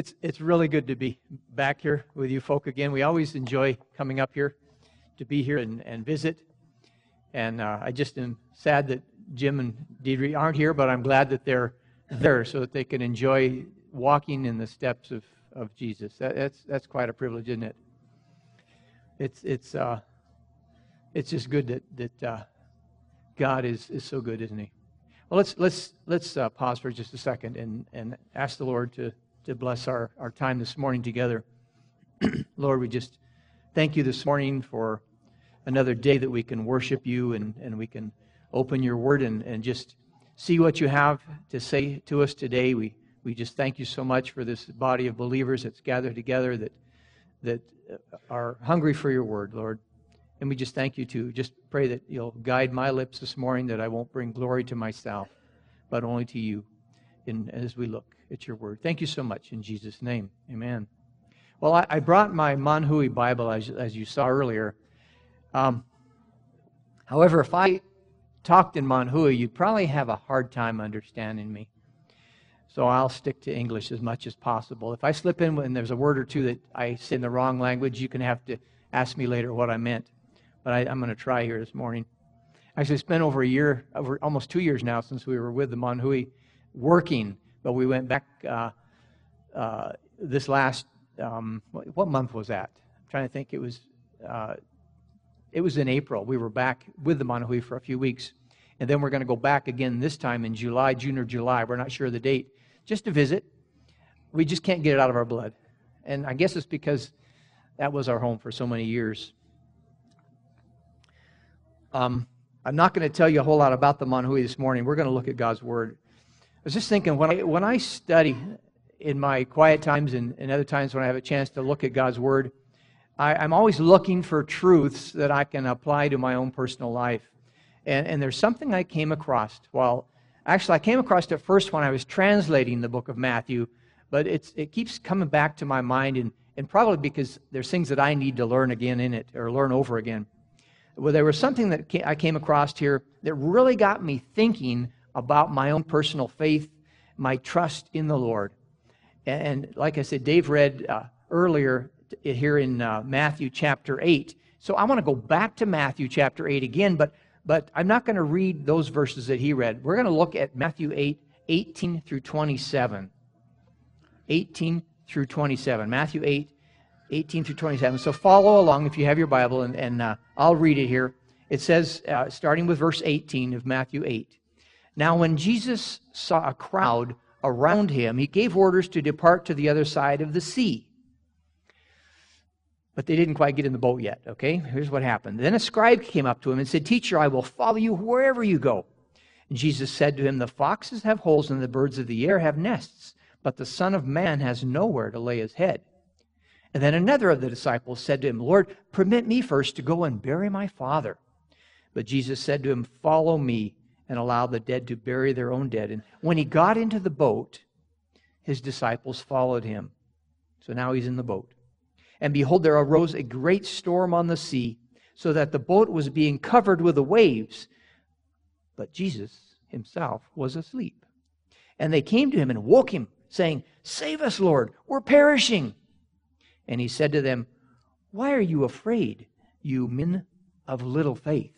It's, it's really good to be back here with you folk again. We always enjoy coming up here to be here and, and visit. And uh, I just am sad that Jim and Deidre aren't here, but I'm glad that they're there so that they can enjoy walking in the steps of, of Jesus. That, that's, that's quite a privilege, isn't it? It's, it's, uh, it's just good that, that uh, God is, is so good, isn't He? Well, let's, let's, let's uh, pause for just a second and, and ask the Lord to to bless our, our time this morning together. Lord, we just thank you this morning for another day that we can worship you and, and we can open your word and, and just see what you have to say to us today. We, we just thank you so much for this body of believers that's gathered together that, that are hungry for your word, Lord. And we just thank you to Just pray that you'll guide my lips this morning, that I won't bring glory to myself, but only to you in, as we look at your word. Thank you so much in Jesus' name. Amen. Well, I, I brought my Manhui Bible, as, as you saw earlier. Um, however, if I talked in Manhui, you'd probably have a hard time understanding me. So I'll stick to English as much as possible. If I slip in when there's a word or two that I say in the wrong language, you can have to ask me later what I meant. But I, am going to try here this morning. Actually, it's been over a year, over almost two years now since we were with the Manhui working but we went back uh, uh, this last, um, what month was that? I'm trying to think. It was, uh, it was in April. We were back with the Manhui for a few weeks. And then we're going to go back again this time in July, June or July. We're not sure of the date. Just to visit. We just can't get it out of our blood. And I guess it's because that was our home for so many years. Um, I'm not going to tell you a whole lot about the Manhui this morning. We're going to look at God's Word. I was just thinking when I, when I study in my quiet times and, and other times when I have a chance to look at God's Word, I, I'm always looking for truths that I can apply to my own personal life. And, and there's something I came across while, actually, I came across it first when I was translating the book of Matthew, but it's, it keeps coming back to my mind, and, and probably because there's things that I need to learn again in it or learn over again. Well, there was something that I came across here that really got me thinking about my own personal faith, my trust in the Lord. And, like I said, Dave read uh, earlier here in uh, Matthew chapter 8. So I want to go back to Matthew chapter 8 again, but, but I'm not going to read those verses that he read. We're going to look at Matthew 8, 18 through 27. 18 through 27. Matthew 8, 18 through 27. So follow along if you have your Bible, and, and uh, I'll read it here. It says, uh, starting with verse 18 of Matthew 8. Now, when Jesus saw a crowd around him, he gave orders to depart to the other side of the sea. But they didn't quite get in the boat yet, okay? Here's what happened. Then a scribe came up to him and said, Teacher, I will follow you wherever you go. And Jesus said to him, The foxes have holes and the birds of the air have nests, but the Son of Man has nowhere to lay his head. And then another of the disciples said to him, Lord, permit me first to go and bury my father. But Jesus said to him, Follow me and allow the dead to bury their own dead. And when he got into the boat, his disciples followed him. So now he's in the boat. And behold, there arose a great storm on the sea, so that the boat was being covered with the waves. But Jesus himself was asleep. And they came to him and woke him, saying, Save us, Lord, we're perishing. And he said to them, Why are you afraid, you men of little faith?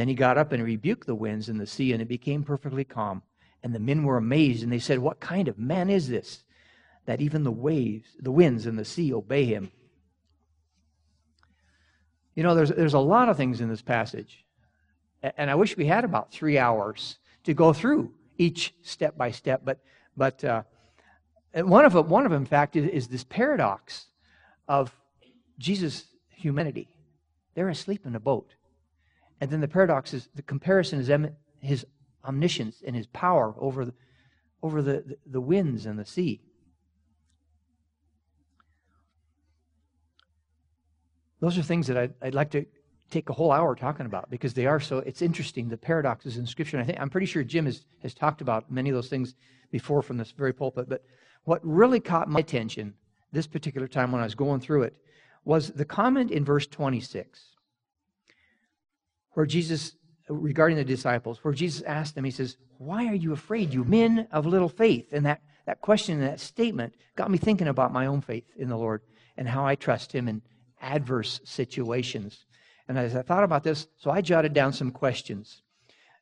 Then he got up and rebuked the winds and the sea, and it became perfectly calm. And the men were amazed, and they said, What kind of man is this, that even the waves, the winds, and the sea obey him? You know, there's, there's a lot of things in this passage. And I wish we had about three hours to go through each step by step. But, but uh, one, of them, one of them, in fact, is, is this paradox of Jesus' humanity. They're asleep in a boat. And then the paradox is the comparison is his omniscience and his power over the, over the, the winds and the sea. those are things that I'd, I'd like to take a whole hour talking about because they are so it's interesting the paradoxes in scripture and i think i'm pretty sure jim has, has talked about many of those things before from this very pulpit but what really caught my attention this particular time when i was going through it was the comment in verse 26 where jesus regarding the disciples where jesus asked them he says why are you afraid you men of little faith and that that question and that statement got me thinking about my own faith in the lord and how i trust him in adverse situations and as I thought about this, so I jotted down some questions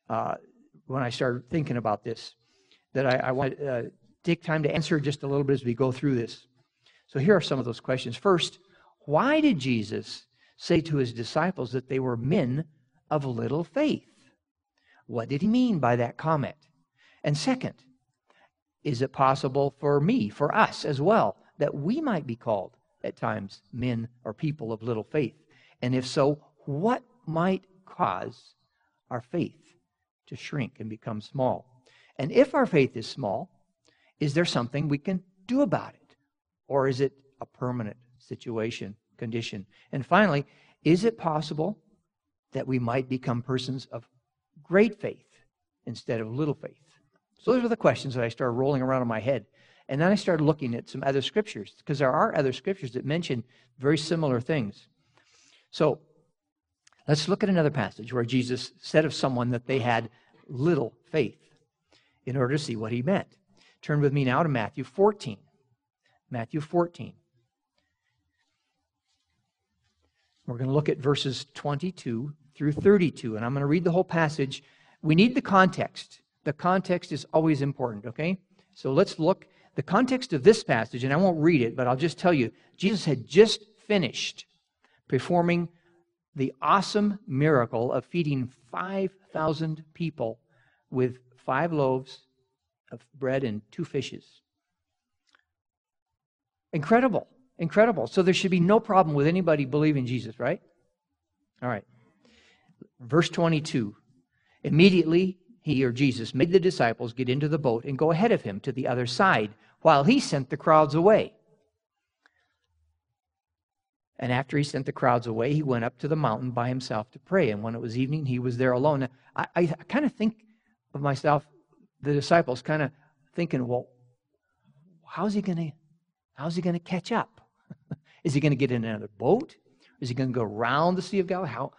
uh, when I started thinking about this that I, I want to uh, take time to answer just a little bit as we go through this. So here are some of those questions. First, why did Jesus say to his disciples that they were men of little faith? What did he mean by that comment? And second, is it possible for me, for us as well, that we might be called at times men or people of little faith? And if so, what might cause our faith to shrink and become small? And if our faith is small, is there something we can do about it? Or is it a permanent situation, condition? And finally, is it possible that we might become persons of great faith instead of little faith? So those are the questions that I started rolling around in my head. And then I started looking at some other scriptures because there are other scriptures that mention very similar things. So Let's look at another passage where Jesus said of someone that they had little faith in order to see what he meant. Turn with me now to Matthew 14. Matthew 14. We're going to look at verses 22 through 32, and I'm going to read the whole passage. We need the context. The context is always important, okay? So let's look. The context of this passage, and I won't read it, but I'll just tell you Jesus had just finished performing the awesome miracle of feeding 5,000 people with five loaves of bread and two fishes. Incredible. Incredible. So there should be no problem with anybody believing Jesus, right? All right. Verse 22. Immediately, he or Jesus made the disciples get into the boat and go ahead of him to the other side while he sent the crowds away. And after he sent the crowds away, he went up to the mountain by himself to pray. And when it was evening, he was there alone. I, I kind of think of myself, the disciples, kind of thinking, well, how's he going to how's he going to catch up? Is he going to get in another boat? Is he going to go around the Sea of Galilee? How?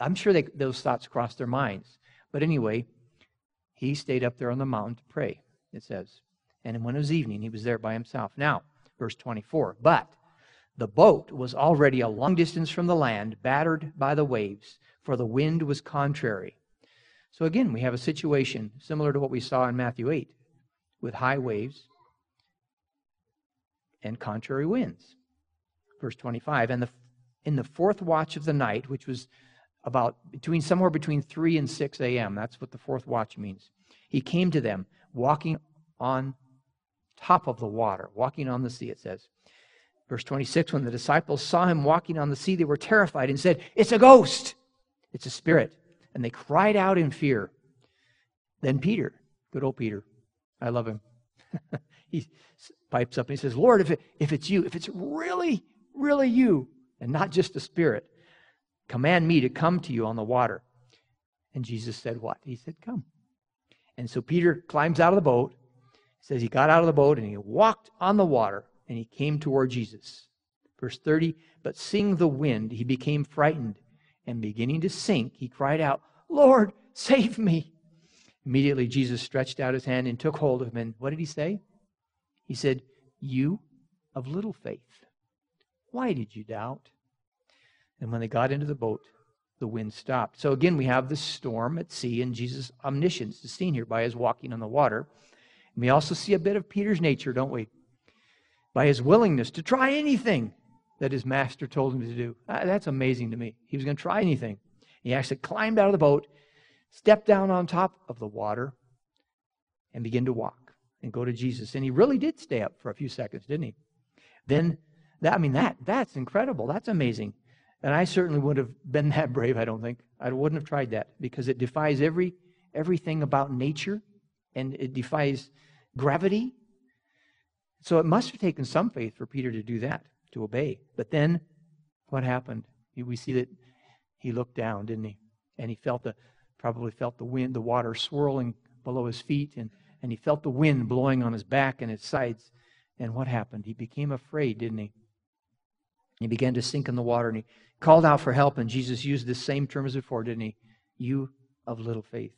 I'm sure they, those thoughts crossed their minds. But anyway, he stayed up there on the mountain to pray, it says. And when it was evening, he was there by himself. Now, verse 24. But the boat was already a long distance from the land, battered by the waves, for the wind was contrary. So again, we have a situation similar to what we saw in Matthew 8 with high waves and contrary winds. Verse 25, and the, in the fourth watch of the night, which was about between somewhere between 3 and 6 a.m., that's what the fourth watch means, he came to them walking on top of the water, walking on the sea, it says. Verse 26 When the disciples saw him walking on the sea, they were terrified and said, It's a ghost! It's a spirit. And they cried out in fear. Then Peter, good old Peter, I love him. he pipes up and he says, Lord, if, it, if it's you, if it's really, really you, and not just a spirit, command me to come to you on the water. And Jesus said, What? He said, Come. And so Peter climbs out of the boat. says he got out of the boat and he walked on the water and he came toward Jesus. Verse 30 But seeing the wind, he became frightened, and beginning to sink, he cried out, Lord, save me. Immediately, Jesus stretched out his hand and took hold of him. And what did he say? He said, You of little faith, why did you doubt? And when they got into the boat, the wind stopped. So again, we have the storm at sea, and Jesus' omniscience is seen here by his walking on the water. And we also see a bit of Peter's nature, don't we? by his willingness to try anything that his master told him to do. Uh, that's amazing to me. He was going to try anything. He actually climbed out of the boat, stepped down on top of the water, and began to walk and go to Jesus. And he really did stay up for a few seconds, didn't he? Then, that, I mean, that that's incredible. That's amazing. And I certainly would have been that brave, I don't think. I wouldn't have tried that because it defies every everything about nature and it defies gravity so it must have taken some faith for Peter to do that, to obey. But then what happened? We see that he looked down, didn't he? And he felt the, probably felt the wind, the water swirling below his feet, and, and he felt the wind blowing on his back and his sides. And what happened? He became afraid, didn't he? He began to sink in the water, and he called out for help, and Jesus used the same term as before, didn't he? You of little faith.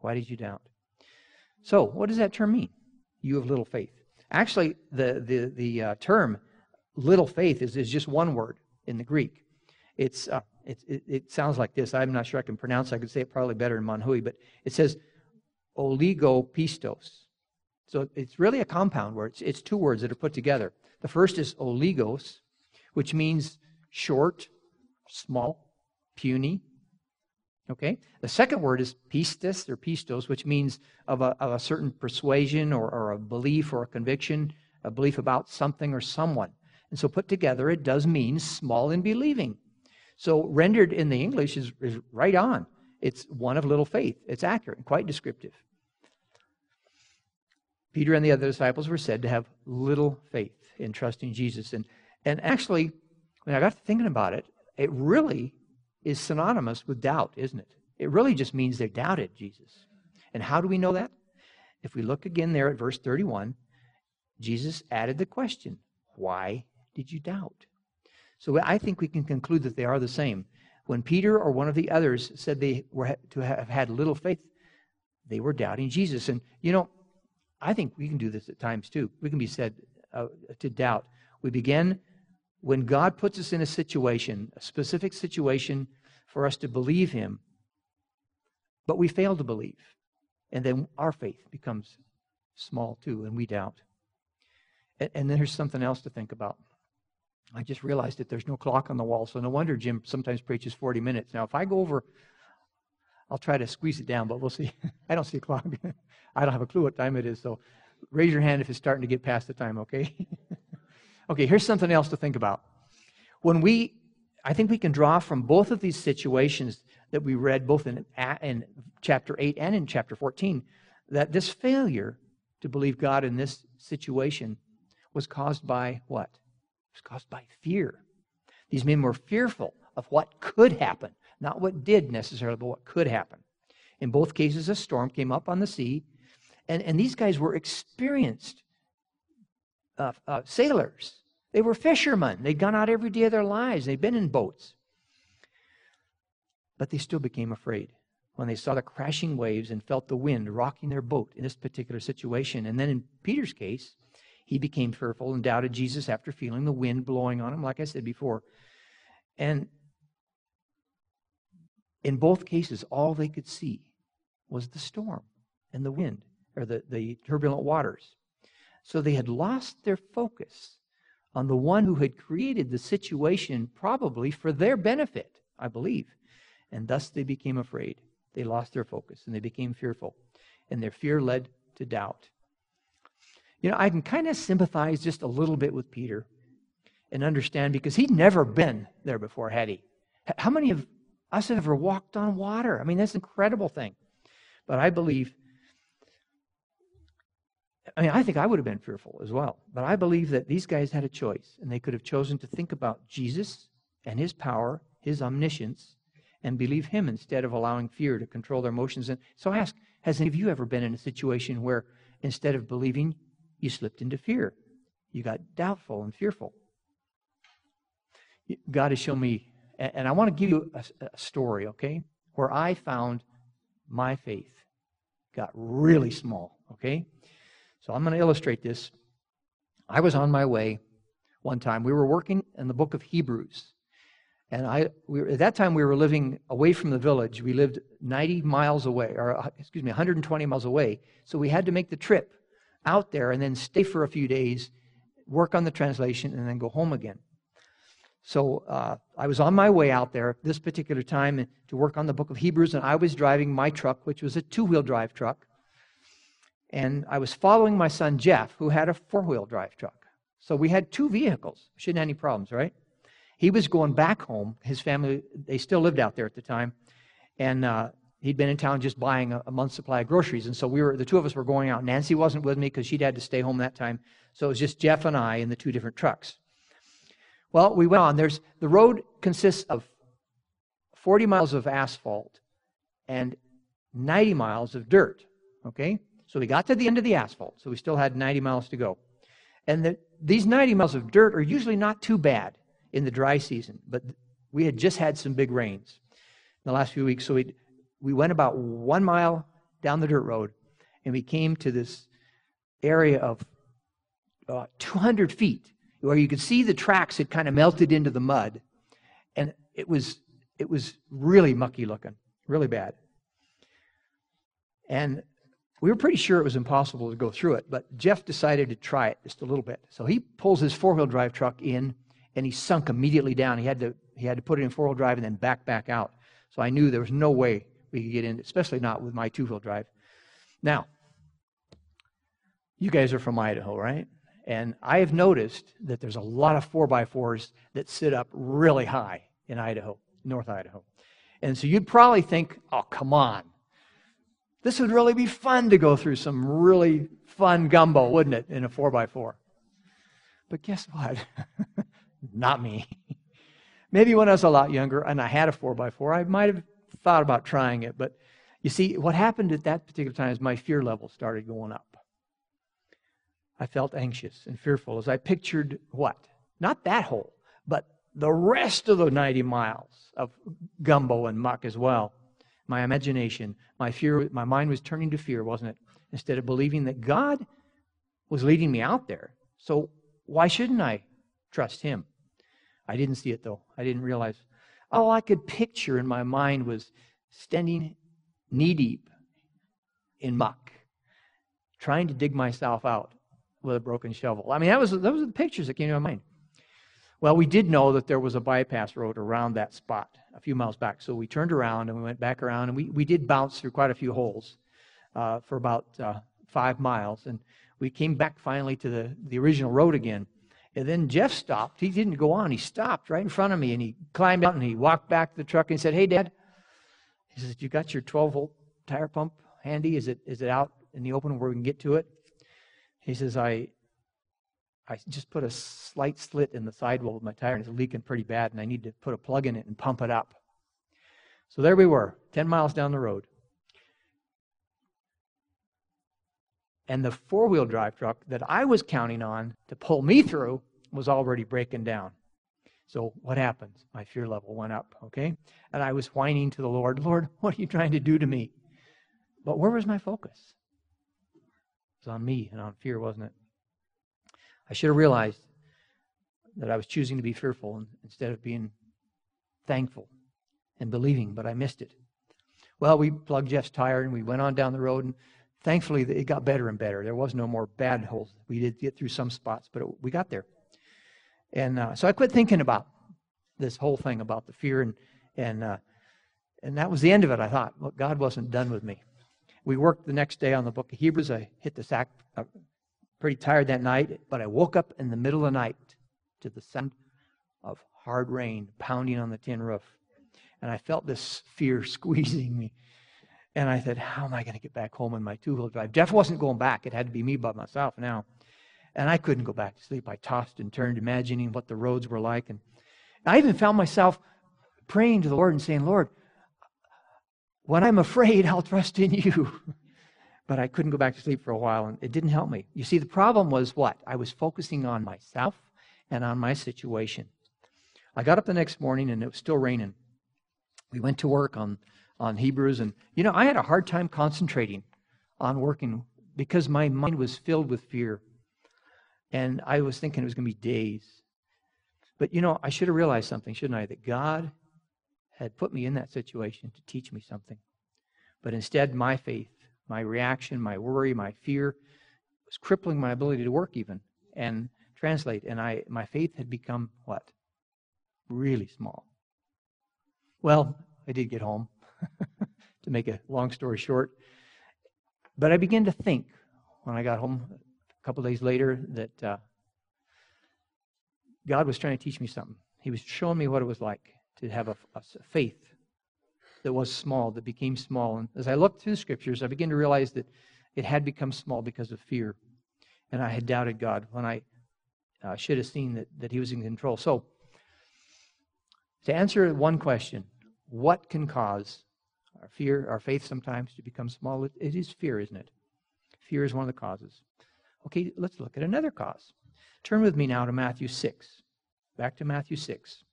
Why did you doubt? So, what does that term mean? You of little faith. Actually, the, the, the uh, term little faith is, is just one word in the Greek. It's, uh, it, it, it, sounds like this. I'm not sure I can pronounce it. I could say it probably better in Manhui, but it says oligopistos. So it's really a compound word. It's, it's two words that are put together. The first is oligos, which means short, small, puny. Okay? The second word is pistis or pistos, which means of a, of a certain persuasion or, or a belief or a conviction, a belief about something or someone. And so put together, it does mean small in believing. So rendered in the English is, is right on. It's one of little faith. It's accurate and quite descriptive. Peter and the other disciples were said to have little faith in trusting Jesus. And, and actually, when I got to thinking about it, it really is synonymous with doubt, isn't it? It really just means they doubted Jesus. And how do we know that? If we look again there at verse 31, Jesus added the question, Why did you doubt? So I think we can conclude that they are the same. When Peter or one of the others said they were to have had little faith, they were doubting Jesus. And, you know, I think we can do this at times too. We can be said uh, to doubt. We begin when God puts us in a situation, a specific situation for us to believe Him, but we fail to believe. And then our faith becomes small too, and we doubt. And, and then there's something else to think about. I just realized that there's no clock on the wall, so no wonder Jim sometimes preaches 40 minutes. Now, if I go over, I'll try to squeeze it down, but we'll see. I don't see a clock. I don't have a clue what time it is, so raise your hand if it's starting to get past the time, okay? okay, here's something else to think about. When we, I think we can draw from both of these situations that we read, both in, in chapter 8 and in chapter 14, that this failure to believe God in this situation was caused by what? It was caused by fear. These men were fearful of what could happen, not what did necessarily, but what could happen. In both cases, a storm came up on the sea and, and these guys were experienced uh, uh, sailors. They were fishermen. They'd gone out every day of their lives. They'd been in boats. But they still became afraid when they saw the crashing waves and felt the wind rocking their boat in this particular situation. And then in Peter's case, he became fearful and doubted Jesus after feeling the wind blowing on him, like I said before. And in both cases, all they could see was the storm and the wind or the, the turbulent waters. So they had lost their focus on the one who had created the situation, probably for their benefit, I believe. And thus they became afraid. They lost their focus and they became fearful. And their fear led to doubt. You know, I can kind of sympathize just a little bit with Peter and understand because he'd never been there before, had he? How many of us have ever walked on water? I mean, that's an incredible thing. But I believe I mean, I think I would have been fearful as well. But I believe that these guys had a choice, and they could have chosen to think about Jesus and his power, his omniscience, and believe him instead of allowing fear to control their emotions. And so I ask, has any of you ever been in a situation where instead of believing, you slipped into fear? You got doubtful and fearful. God has shown me, and I want to give you a, a story, okay, where I found my faith got really small, okay? So I'm going to illustrate this. I was on my way one time. We were working in the book of Hebrews. And I, we at that time, we were living away from the village. We lived 90 miles away, or uh, excuse me, 120 miles away. So we had to make the trip out there and then stay for a few days, work on the translation, and then go home again. So uh, I was on my way out there this particular time to work on the book of Hebrews, and I was driving my truck, which was a two wheel drive truck and I was following my son Jeff, who had a four wheel drive truck. So we had two vehicles. Shouldn't have any problems, right? He was going back home. His family, they still lived out there at the time. And uh, he'd been in town just buying a, a, month's supply of groceries. And so we were, the two of us were going out. Nancy wasn't with me because she'd had to stay home that time. So it was just Jeff and I in the two different trucks. Well, we went on. There's the road consists of 40 miles of asphalt and 90 miles of dirt. Okay? So we got to the end of the asphalt, so we still had 90 miles to go. And the, these 90 miles of dirt are usually not too bad in the dry season, but we had just had some big rains in the last few weeks. So we we went about one mile down the dirt road, and we came to this area of uh, 200 feet where you could see the tracks had kind of melted into the mud, and it was it was really mucky looking, really bad. And we were pretty sure it was impossible to go through it, but Jeff decided to try it just a little bit. So he pulls his four-wheel drive truck in, and he sunk immediately down. He had to he had to put it in four-wheel drive and then back back out. So I knew there was no way we could get in, especially not with my two-wheel drive. Now, you guys are from Idaho, right? And I have noticed that there's a lot of 4x4s that sit up really high in Idaho, North Idaho. And so you'd probably think, oh, come on. This would really be fun to go through some really fun gumbo, wouldn't it, in a 4x4? But guess what? Not me. Maybe when I was a lot younger and I had a 4x4, I might have thought about trying it. But you see, what happened at that particular time is my fear level started going up. I felt anxious and fearful as I pictured what? Not that hole, but the rest of the 90 miles of gumbo and muck as well. My imagination, my fear, my mind was turning to fear, wasn't it? Instead of believing that God was leading me out there. So why shouldn't I trust Him? I didn't see it though. I didn't realize. All I could picture in my mind was standing knee deep in muck, trying to dig myself out with a broken shovel. I mean, that was those were the pictures that came to my mind. Well, we did know that there was a bypass road around that spot a few miles back, so we turned around and we went back around, and we, we did bounce through quite a few holes uh, for about uh, five miles, and we came back finally to the, the original road again. And then Jeff stopped. He didn't go on. He stopped right in front of me and he climbed out and he walked back to the truck and he said, Hey, Dad. He says, You got your 12 volt tire pump handy? Is it, is it out in the open where we can get to it? He says, I, I just put a slight slit in the sidewall of my tire and it's leaking pretty bad and I need to put a plug in it and pump it up. So there we were, 10 miles down the road. And the four wheel drive truck that I was counting on to pull me through was already breaking down. So what happens? My fear level went up, okay? And I was whining to the Lord, Lord, what are you trying to do to me? But where was my focus? It was on me and on fear, wasn't it? I should have realized that I was choosing to be fearful instead of being thankful and believing, but I missed it. Well, we plugged Jeff's tire and we went on down the road, and thankfully it got better and better. There was no more bad holes. We did get through some spots, but it, we got there. And uh, so I quit thinking about this whole thing about the fear, and and uh, and that was the end of it. I thought, well, God wasn't done with me. We worked the next day on the book of Hebrews. I hit the sack uh, pretty tired that night, but I woke up in the middle of the night to the sound of hard rain pounding on the tin roof. And I felt this fear squeezing me. And I said, How am I going to get back home in my two wheel drive? Jeff wasn't going back. It had to be me by myself now. And I couldn't go back to sleep. I tossed and turned, imagining what the roads were like. And I even found myself praying to the Lord and saying, Lord, when I'm afraid, I'll trust in you. but I couldn't go back to sleep for a while, and it didn't help me. You see, the problem was what? I was focusing on myself and on my situation. I got up the next morning, and it was still raining. We went to work on, on Hebrews, and, you know, I had a hard time concentrating on working because my mind was filled with fear. And I was thinking it was going to be days. But, you know, I should have realized something, shouldn't I? That God had put me in that situation to teach me something. But instead, my faith my reaction, my worry, my fear was crippling my ability to work even and translate. And I, my faith had become what? Really small. Well, I did get home, to make a long story short. But I began to think when I got home a couple days later that uh, God was trying to teach me something. He was showing me what it was like to have a, a faith that was small, that became small. And as I looked through the scriptures, I began to realize that it had become small because of fear. And I had doubted God when I uh, should have seen that, that He was in control. So To answer one question, what can cause our fear, our faith sometimes to become small? It is fear, isn't it? Fear is one of the causes. Okay, let's look at another cause. Turn with me now to Matthew 6. Back to Matthew 6.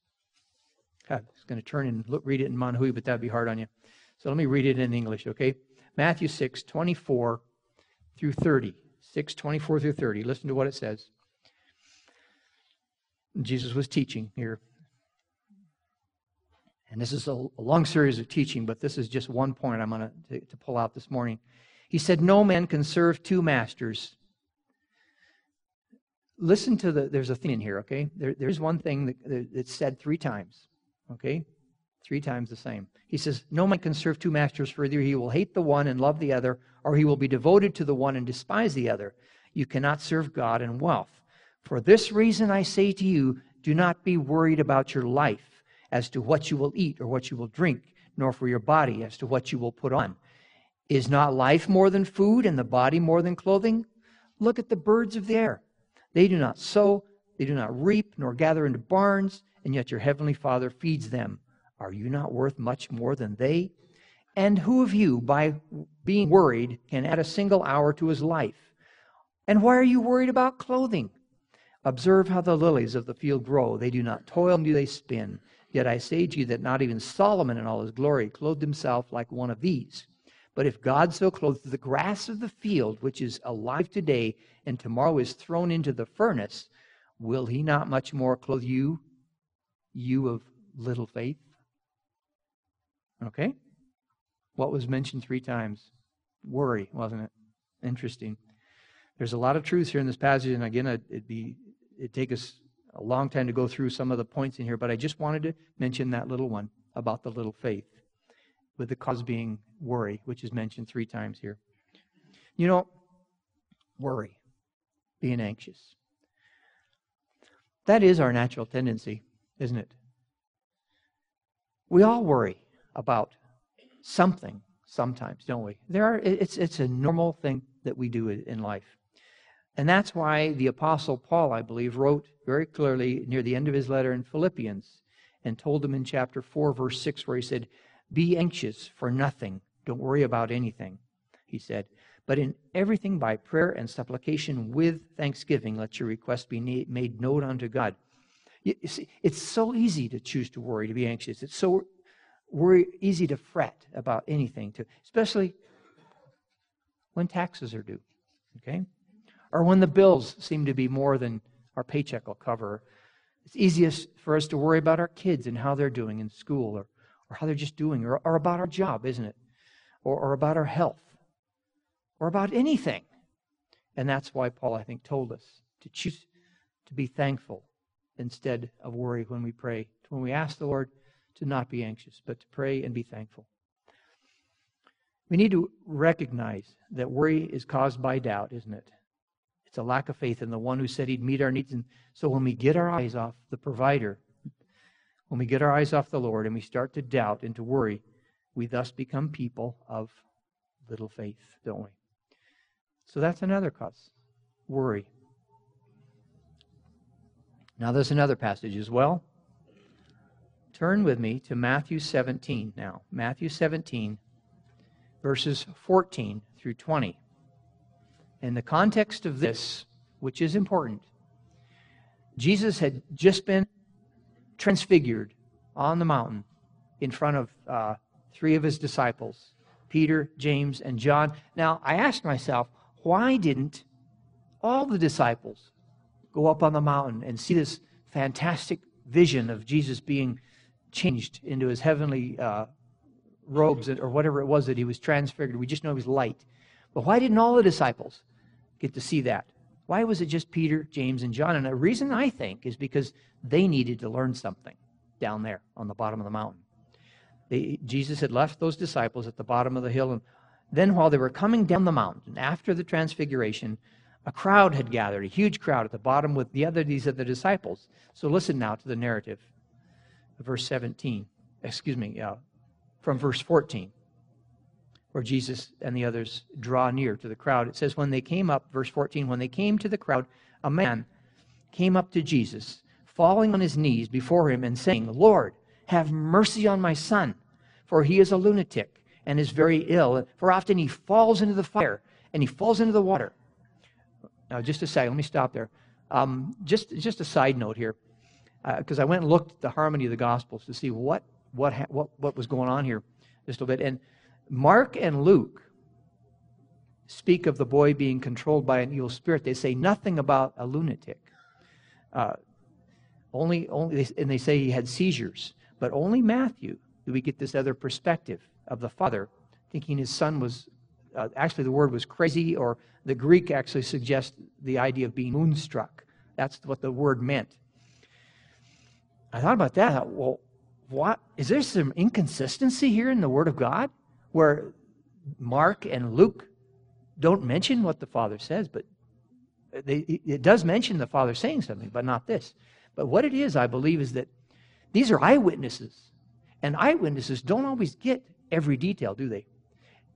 I was going to turn and look, read it in Manhui, but that'd be hard on you. So let me read it in English, okay? Matthew 6, 24 through 30. 6, 24 through 30. Listen to what it says. Jesus was teaching here. And this is a, a long series of teaching, but this is just one point I'm going to, to pull out this morning. He said, No man can serve two masters. Listen to the, there's a thing in here, okay? There, there's one thing that, that's said three times, okay? Three times the same. He says, No man can serve two masters, for either he will hate the one and love the other, or he will be devoted to the one and despise the other. You cannot serve God and wealth. For this reason I say to you, do not be worried about your life as to what you will eat or what you will drink, nor for your body as to what you will put on. Is not life more than food and the body more than clothing? Look at the birds of the air. They do not sow, they do not reap, nor gather into barns, and yet your heavenly Father feeds them. Are you not worth much more than they? And who of you, by being worried, can add a single hour to his life? And why are you worried about clothing? Observe how the lilies of the field grow. They do not toil, nor do they spin. Yet I say to you that not even Solomon in all his glory clothed himself like one of these. But if God so clothes the grass of the field, which is alive today and tomorrow is thrown into the furnace, will he not much more clothe you, you of little faith? Okay? What was mentioned three times? Worry, wasn't it? Interesting. There's a lot of truth here in this passage, and again, it'd be it'd take us a long time to go through some of the points in here, but I just wanted to mention that little one about the little faith, with the cause being worry, which is mentioned three times here. You know, worry, being anxious. That is our natural tendency, isn't it? We all worry about something sometimes, don't we? There are it's it's a normal thing that we do in life. And that's why the Apostle Paul, I believe, wrote very clearly near the end of his letter in Philippians and told them in chapter 4, verse 6, where he said, Be anxious for nothing. Don't worry about anything, he said. But in everything by prayer and supplication with thanksgiving, let your request be made known unto God. You see, it's so easy to choose to worry, to be anxious. It's so worry, easy to fret about anything, to, especially when taxes are due. Okay? or when the bills seem to be more than our paycheck will cover. It's easiest for us to worry about our kids and how they're doing in school or, or how they're just doing, or, or about our job, isn't it? Or, or about our health, or about anything. And that's why Paul, I think, told us to choose to be thankful instead of worry when we pray. When we ask the Lord to not be anxious, but to pray and be thankful. We need to recognize that worry is caused by doubt, isn't it? It's a lack of faith in the one who said he'd meet our needs. And so when we get our eyes off the provider, when we get our eyes off the Lord and we start to doubt and to worry, we thus become people of little faith, don't we? So that's another cause worry. Now, there's another passage as well. Turn with me to Matthew 17 now. Matthew 17, verses 14 through 20. In the context of this, which is important, Jesus had just been transfigured on the mountain in front of uh, three of his disciples Peter, James, and John. Now, I asked myself, why didn't all the disciples go up on the mountain and see this fantastic vision of Jesus being changed into his heavenly uh, robes or whatever it was that he was transfigured? We just know he was light. But why didn't all the disciples get to see that? Why was it just Peter, James, and John? And the reason I think is because they needed to learn something down there on the bottom of the mountain. They, Jesus had left those disciples at the bottom of the hill, and then while they were coming down the mountain after the transfiguration, a crowd had gathered, a huge crowd at the bottom with the other these other disciples. So listen now to the narrative, verse 17. Excuse me, uh, from verse 14 where Jesus and the others draw near to the crowd. It says, When they came up, verse 14, when they came to the crowd, a man came up to Jesus, falling on his knees before him and saying, Lord, Have mercy on my son, for he is a lunatic and is very ill. For often he falls into the fire and he falls into the water. Now, just a second, let me stop there. Um, just, just a side note here, because uh, I went and looked at the harmony of the Gospels to see what, what, what, what was going on here just a little bit. And Mark and Luke speak of the boy being controlled by an evil spirit. They say nothing about a lunatic. Uh, only, only, and they say he had seizures. But only Matthew do we get this other perspective of the father, thinking his son was uh, actually the word was crazy, or the Greek actually suggests the idea of being moonstruck. That's what the word meant. I thought about that. well, what is there some inconsistency here in the Word of God, where Mark and Luke don't mention what the Father says, but they, it does mention the Father saying something, but not this. But what it is, I believe, is that these are eyewitnesses. And eyewitnesses don't always get every detail, do they?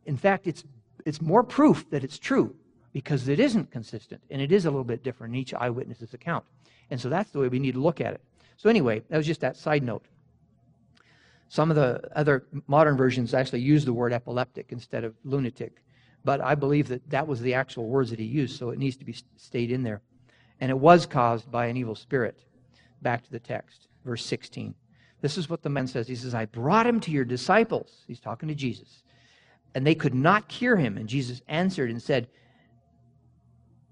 In fact, it's, it's more proof that it's true because it isn't consistent and it is a little bit different in each eyewitness's account. And so that's the way we need to look at it. So, anyway, that was just that side note. Some of the other modern versions actually use the word epileptic instead of lunatic. But I believe that that was the actual words that he used, so it needs to be stayed in there. And it was caused by an evil spirit. Back to the text, verse 16. This is what the man says. He says, I brought him to your disciples. He's talking to Jesus. And they could not cure him. And Jesus answered and said,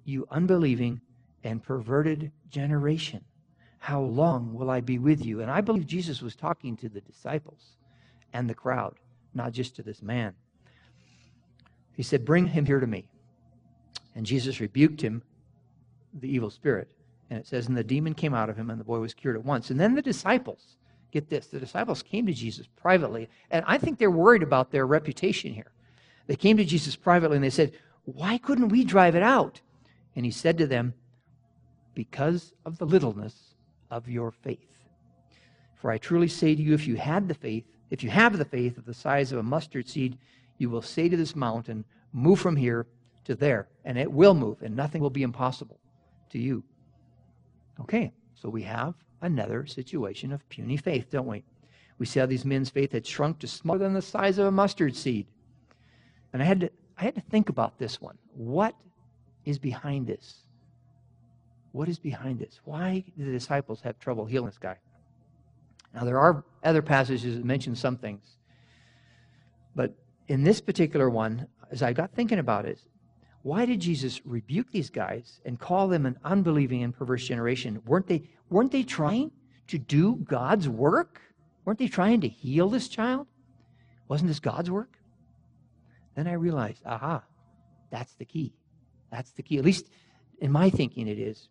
You unbelieving and perverted generation, how long will I be with you? And I believe Jesus was talking to the disciples and the crowd, not just to this man. He said, Bring him here to me. And Jesus rebuked him, the evil spirit. And it says, And the demon came out of him, and the boy was cured at once. And then the disciples, get this, the disciples came to Jesus privately. And I think they're worried about their reputation here. They came to Jesus privately and they said, Why couldn't we drive it out? And he said to them, Because of the littleness of your faith. For I truly say to you, if you had the faith, if you have the faith of the size of a mustard seed, you will say to this mountain, Move from here to there, and it will move, and nothing will be impossible to you. Okay, so we have another situation of puny faith, don't we? We see how these men's faith had shrunk to smaller than the size of a mustard seed. And I had to, I had to think about this one. What is behind this? What is behind this? Why do the disciples have trouble healing this guy? Now, there are other passages that mention some things. But in this particular one, as I got thinking about it, why did Jesus rebuke these guys and call them an unbelieving and perverse generation? Weren't they, weren't they trying to do God's work? Weren't they trying to heal this child? Wasn't this God's work? Then I realized, aha, that's the key. That's the key. At least in my thinking, it is.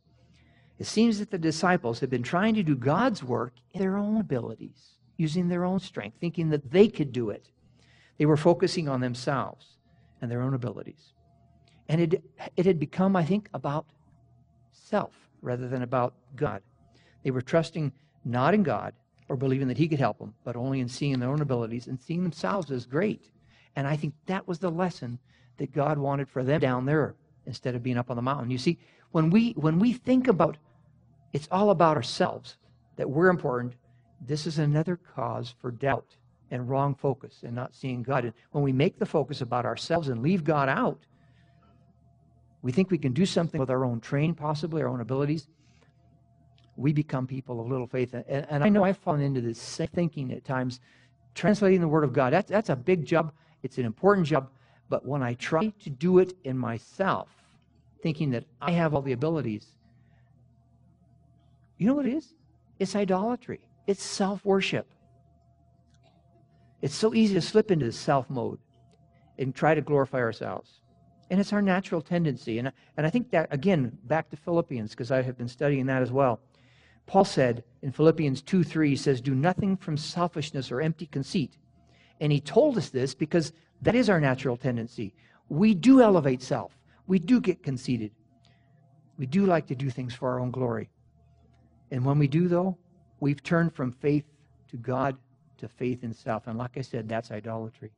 It seems that the disciples have been trying to do God's work in their own abilities, using their own strength, thinking that they could do it. They were focusing on themselves and their own abilities. And it, it had become, I think, about self rather than about God. They were trusting not in God or believing that He could help them, but only in seeing their own abilities and seeing themselves as great. And I think that was the lesson that God wanted for them down there instead of being up on the mountain. You see, when we when we think about it's all about ourselves, that we're important, this is another cause for doubt and wrong focus and not seeing God. And when we make the focus about ourselves and leave God out, we think we can do something with our own training, possibly our own abilities. We become people of little faith. And, and I know I've fallen into this same thinking at times. Translating the Word of God, that's, that's a big job. It's an important job. But when I try to do it in myself, thinking that I have all the abilities, you know what it is? It's idolatry, it's self worship. It's so easy to slip into the self mode and try to glorify ourselves. And it's our natural tendency. And, and I think that, again, back to Philippians, because I have been studying that as well. Paul said in Philippians 2 3, he says, Do nothing from selfishness or empty conceit. And he told us this because that is our natural tendency. We do elevate self, we do get conceited. We do like to do things for our own glory. And when we do, though, we've turned from faith to God to faith in self. And like I said, that's idolatry.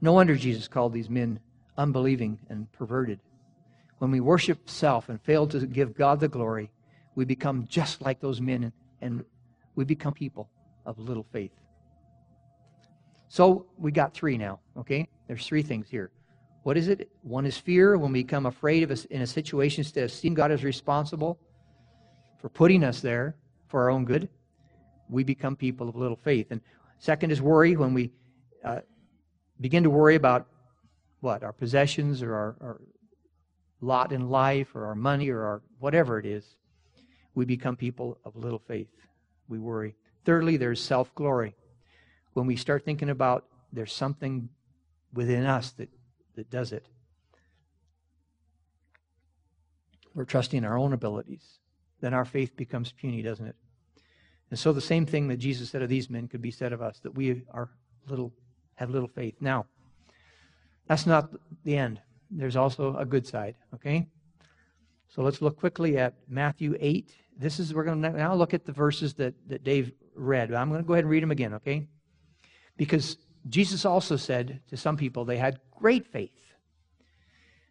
No wonder Jesus called these men unbelieving and perverted. When we worship self and fail to give God the glory, we become just like those men and, we become people of little faith. So we got three now, okay? There's three things here. What is it? One is fear when we become afraid of us in a situation instead of seeing God as responsible for putting us there for our own good. We become people of little faith. And second is worry when we uh, begin to worry about what? Our possessions or our, our lot in life or our money or our whatever it is. We become people of little faith. We worry. Thirdly, there's self glory. When we start thinking about there's something within us that, that does it, we're trusting our own abilities. Then our faith becomes puny, doesn't it? And so the same thing that Jesus said of these men could be said of us that we are little, have little faith. Now, that's not the end. There's also a good side, okay? So let's look quickly at Matthew 8. This is, we're going to now look at the verses that, that Dave read. I'm going to go ahead and read them again, okay? Because Jesus also said to some people they had great faith.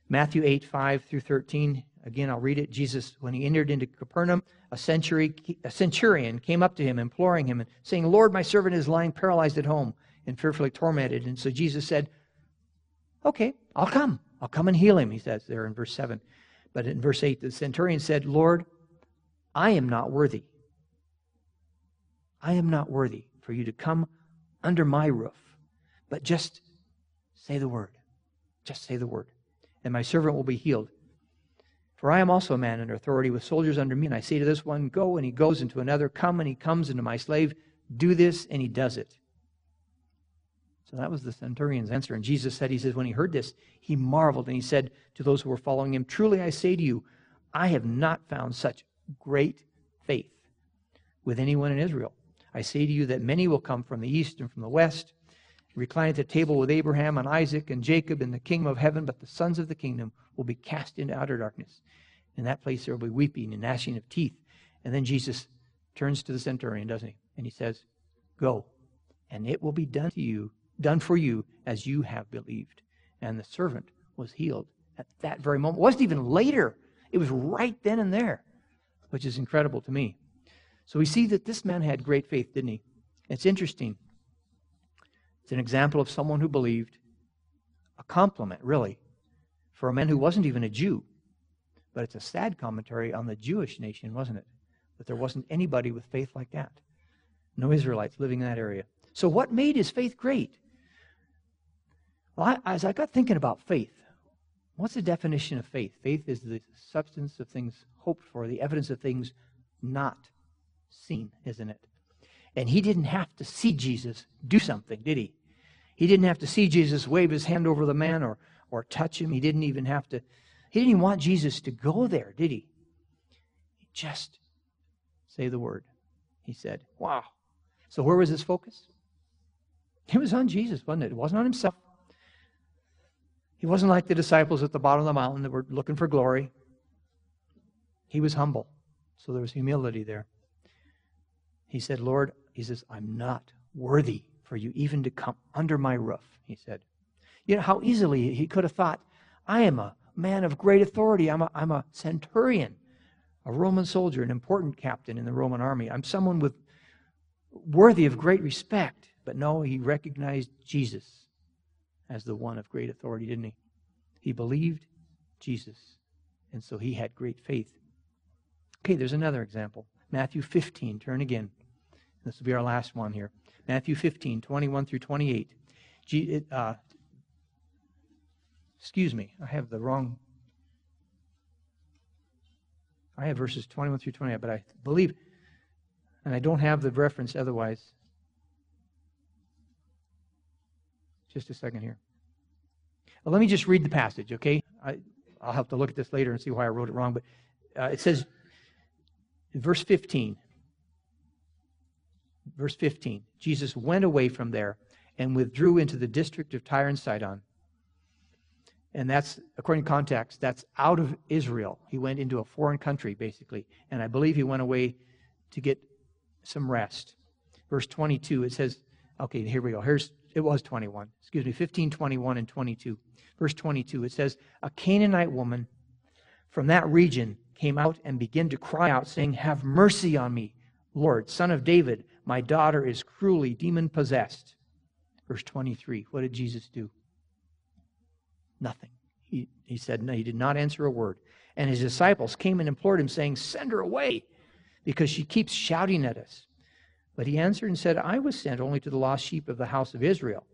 Matthew 8, 5 through 13. Again, I'll read it. Jesus, when he entered into Capernaum, a, century, a centurion came up to him, imploring him, and saying, Lord, my servant is lying paralyzed at home and fearfully tormented. And so Jesus said, Okay, I'll come. I'll come and heal him, he says there in verse 7. But in verse 8, the centurion said, Lord, I am not worthy. I am not worthy for you to come under my roof, but just say the word. Just say the word, and my servant will be healed. For I am also a man under authority with soldiers under me, and I say to this one, Go, and he goes, into another, Come, and he comes, into my slave, Do this, and he does it. So that was the centurion's answer. And Jesus said, He says, when he heard this, he marveled, and he said to those who were following him, Truly I say to you, I have not found such great faith with anyone in Israel. I say to you that many will come from the east and from the west, recline at the table with Abraham and Isaac and Jacob in the kingdom of heaven, but the sons of the kingdom will be cast into outer darkness. In that place there will be weeping and gnashing of teeth. And then Jesus turns to the centurion, doesn't he? And he says, Go, and it will be done to you, done for you as you have believed. And the servant was healed at that very moment. It wasn't even later. It was right then and there, which is incredible to me. So we see that this man had great faith, didn't he? It's interesting. It's an example of someone who believed, a compliment, really, for a man who wasn't even a Jew. But it's a sad commentary on the Jewish nation, wasn't it? That there wasn't anybody with faith like that. No Israelites living in that area. So, what made his faith great? Well, I, as I got thinking about faith, what's the definition of faith? Faith is the substance of things hoped for, the evidence of things not seen, isn't it? And he didn't have to see Jesus do something, did he? He didn't have to see Jesus wave his hand over the man or or touch him. He didn't even have to, he didn't even want Jesus to go there, did he? He just say the word. He said, Wow. So where was his focus? It was on Jesus, wasn't it? It wasn't on himself. He wasn't like the disciples at the bottom of the mountain that were looking for glory. He was humble. So there was humility there. He said, Lord, he says, I'm not worthy for you even to come under my roof, he said. You know how easily he could have thought, I am a man of great authority. I'm a, I'm a centurion, a Roman soldier, an important captain in the Roman army. I'm someone with worthy of great respect. But no, he recognized Jesus as the one of great authority, didn't he? He believed Jesus, and so he had great faith. Okay, there's another example. Matthew 15, turn again. This will be our last one here. Matthew 15, 21 through 28. Uh, Excuse me, I have the wrong. I have verses 21 through 28, but I believe, and I don't have the reference otherwise. Just a second here. Well, let me just read the passage, okay? I, will have to look at this later and see why I wrote it wrong, but uh, it says in verse 15, verse 15, Jesus went away from there and withdrew into the district of Tyre and Sidon. And that's, according to context, that's out of Israel. He went into a foreign country, basically. And I believe he went away to get some rest. Verse 22, it says, okay, here we go. Here's, it was 21. Excuse me, 15, 21, and 22. Verse 22, it says, A Canaanite woman from that region came out and began to cry out, saying, Have mercy on me, Lord, son of David, my daughter is cruelly demon possessed. Verse 23. What did Jesus do? Nothing. He, he said, No, he did not answer a word. And his disciples came and implored him, saying, Send her away, because she keeps shouting at us. But he answered and said, I was sent only to the lost sheep of the house of Israel.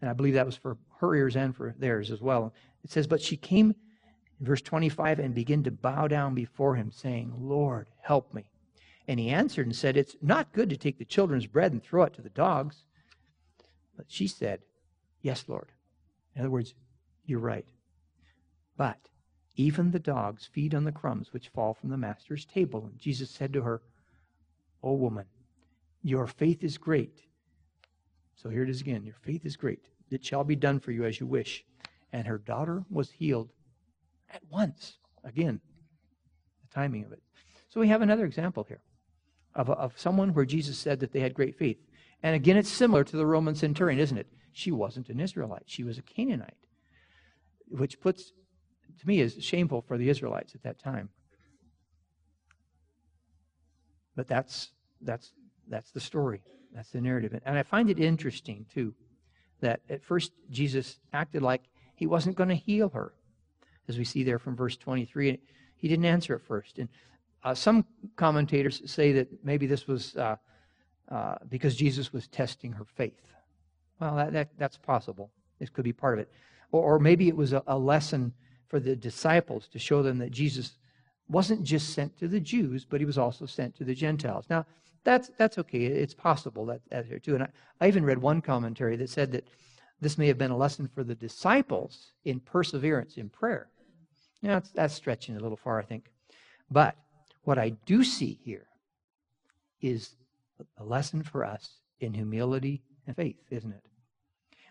And I believe that was for her ears and for theirs as well. It says, But she came in verse 25 and began to bow down before him, saying, Lord, help me. And he answered and said, It's not good to take the children's bread and throw it to the dogs. But she said, Yes, Lord. In other words, you're right. But even the dogs feed on the crumbs which fall from the master's table. And Jesus said to her, O woman, your faith is great. So here it is again. Your faith is great. It shall be done for you as you wish. And her daughter was healed at once. Again, the timing of it. So we have another example here of, of someone where Jesus said that they had great faith. And again, it's similar to the Roman centurion, isn't it? She wasn't an Israelite, she was a Canaanite, which puts, to me, is shameful for the Israelites at that time. But that's, that's, that's the story. That's the narrative. And I find it interesting, too, that at first Jesus acted like he wasn't going to heal her, as we see there from verse 23. He didn't answer at first. And uh, some commentators say that maybe this was uh, uh, because Jesus was testing her faith. Well, that, that, that's possible. This could be part of it. Or, or maybe it was a, a, lesson for the disciples to show them that Jesus wasn't just sent to the Jews, but he was also sent to the Gentiles. Now, that's, that's okay. It's possible that, that here too. And I, I even read one commentary that said that this may have been a lesson for the disciples in perseverance in prayer. Now, that's, that's stretching a little far, I think. But what I do see here is a lesson for us in humility and faith, isn't it?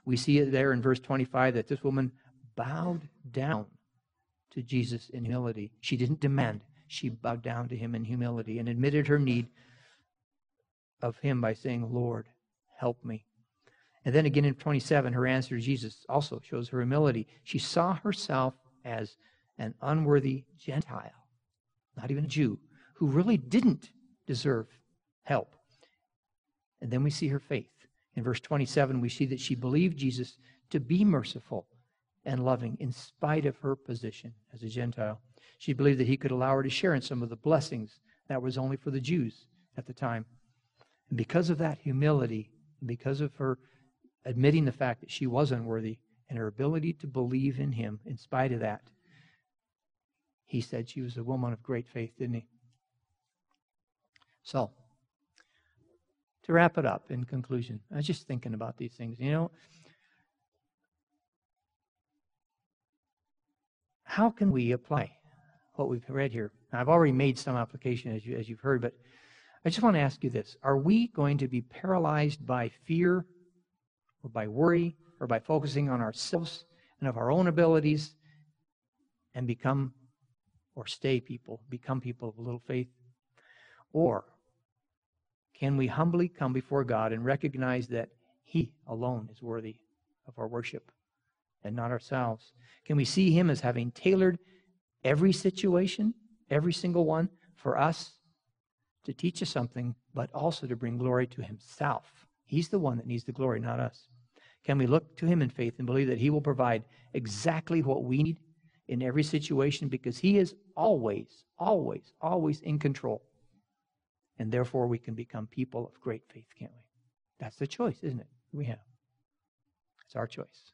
We see it there in verse 25 that this woman bowed down to Jesus in humility. She didn't demand, she bowed down to him in humility and admitted her need of him by saying, Lord, help me. And then again in 27, her answer to Jesus also shows her humility. She saw herself as an unworthy Gentile not even a Jew, who really didn't deserve help. And then we see her faith. In verse 27, we see that she believed Jesus to be merciful and loving in spite of her position as a Gentile. She believed that he could allow her to share in some of the blessings that was only for the Jews at the time. And because of that humility, because of her admitting the fact that she was unworthy and her ability to believe in him in spite of that, he said she was a woman of great faith, didn't he? So, to wrap it up in conclusion, I was just thinking about these things. You know, how can we apply what we've read here? Now, I've already made some application, as, you, as you've heard, but I just want to ask you this Are we going to be paralyzed by fear or by worry or by focusing on ourselves and of our own abilities and become or stay people, become people of little faith? Or can we humbly come before God and recognize that He alone is worthy of our worship and not ourselves? Can we see Him as having tailored every situation, every single one, for us to teach us something, but also to bring glory to Himself? He's the one that needs the glory, not us. Can we look to Him in faith and believe that He will provide exactly what we need in every situation because He is always, always, always in control. And therefore, we can become people of great faith, can't we? That's the choice, isn't it? We have. It's our choice.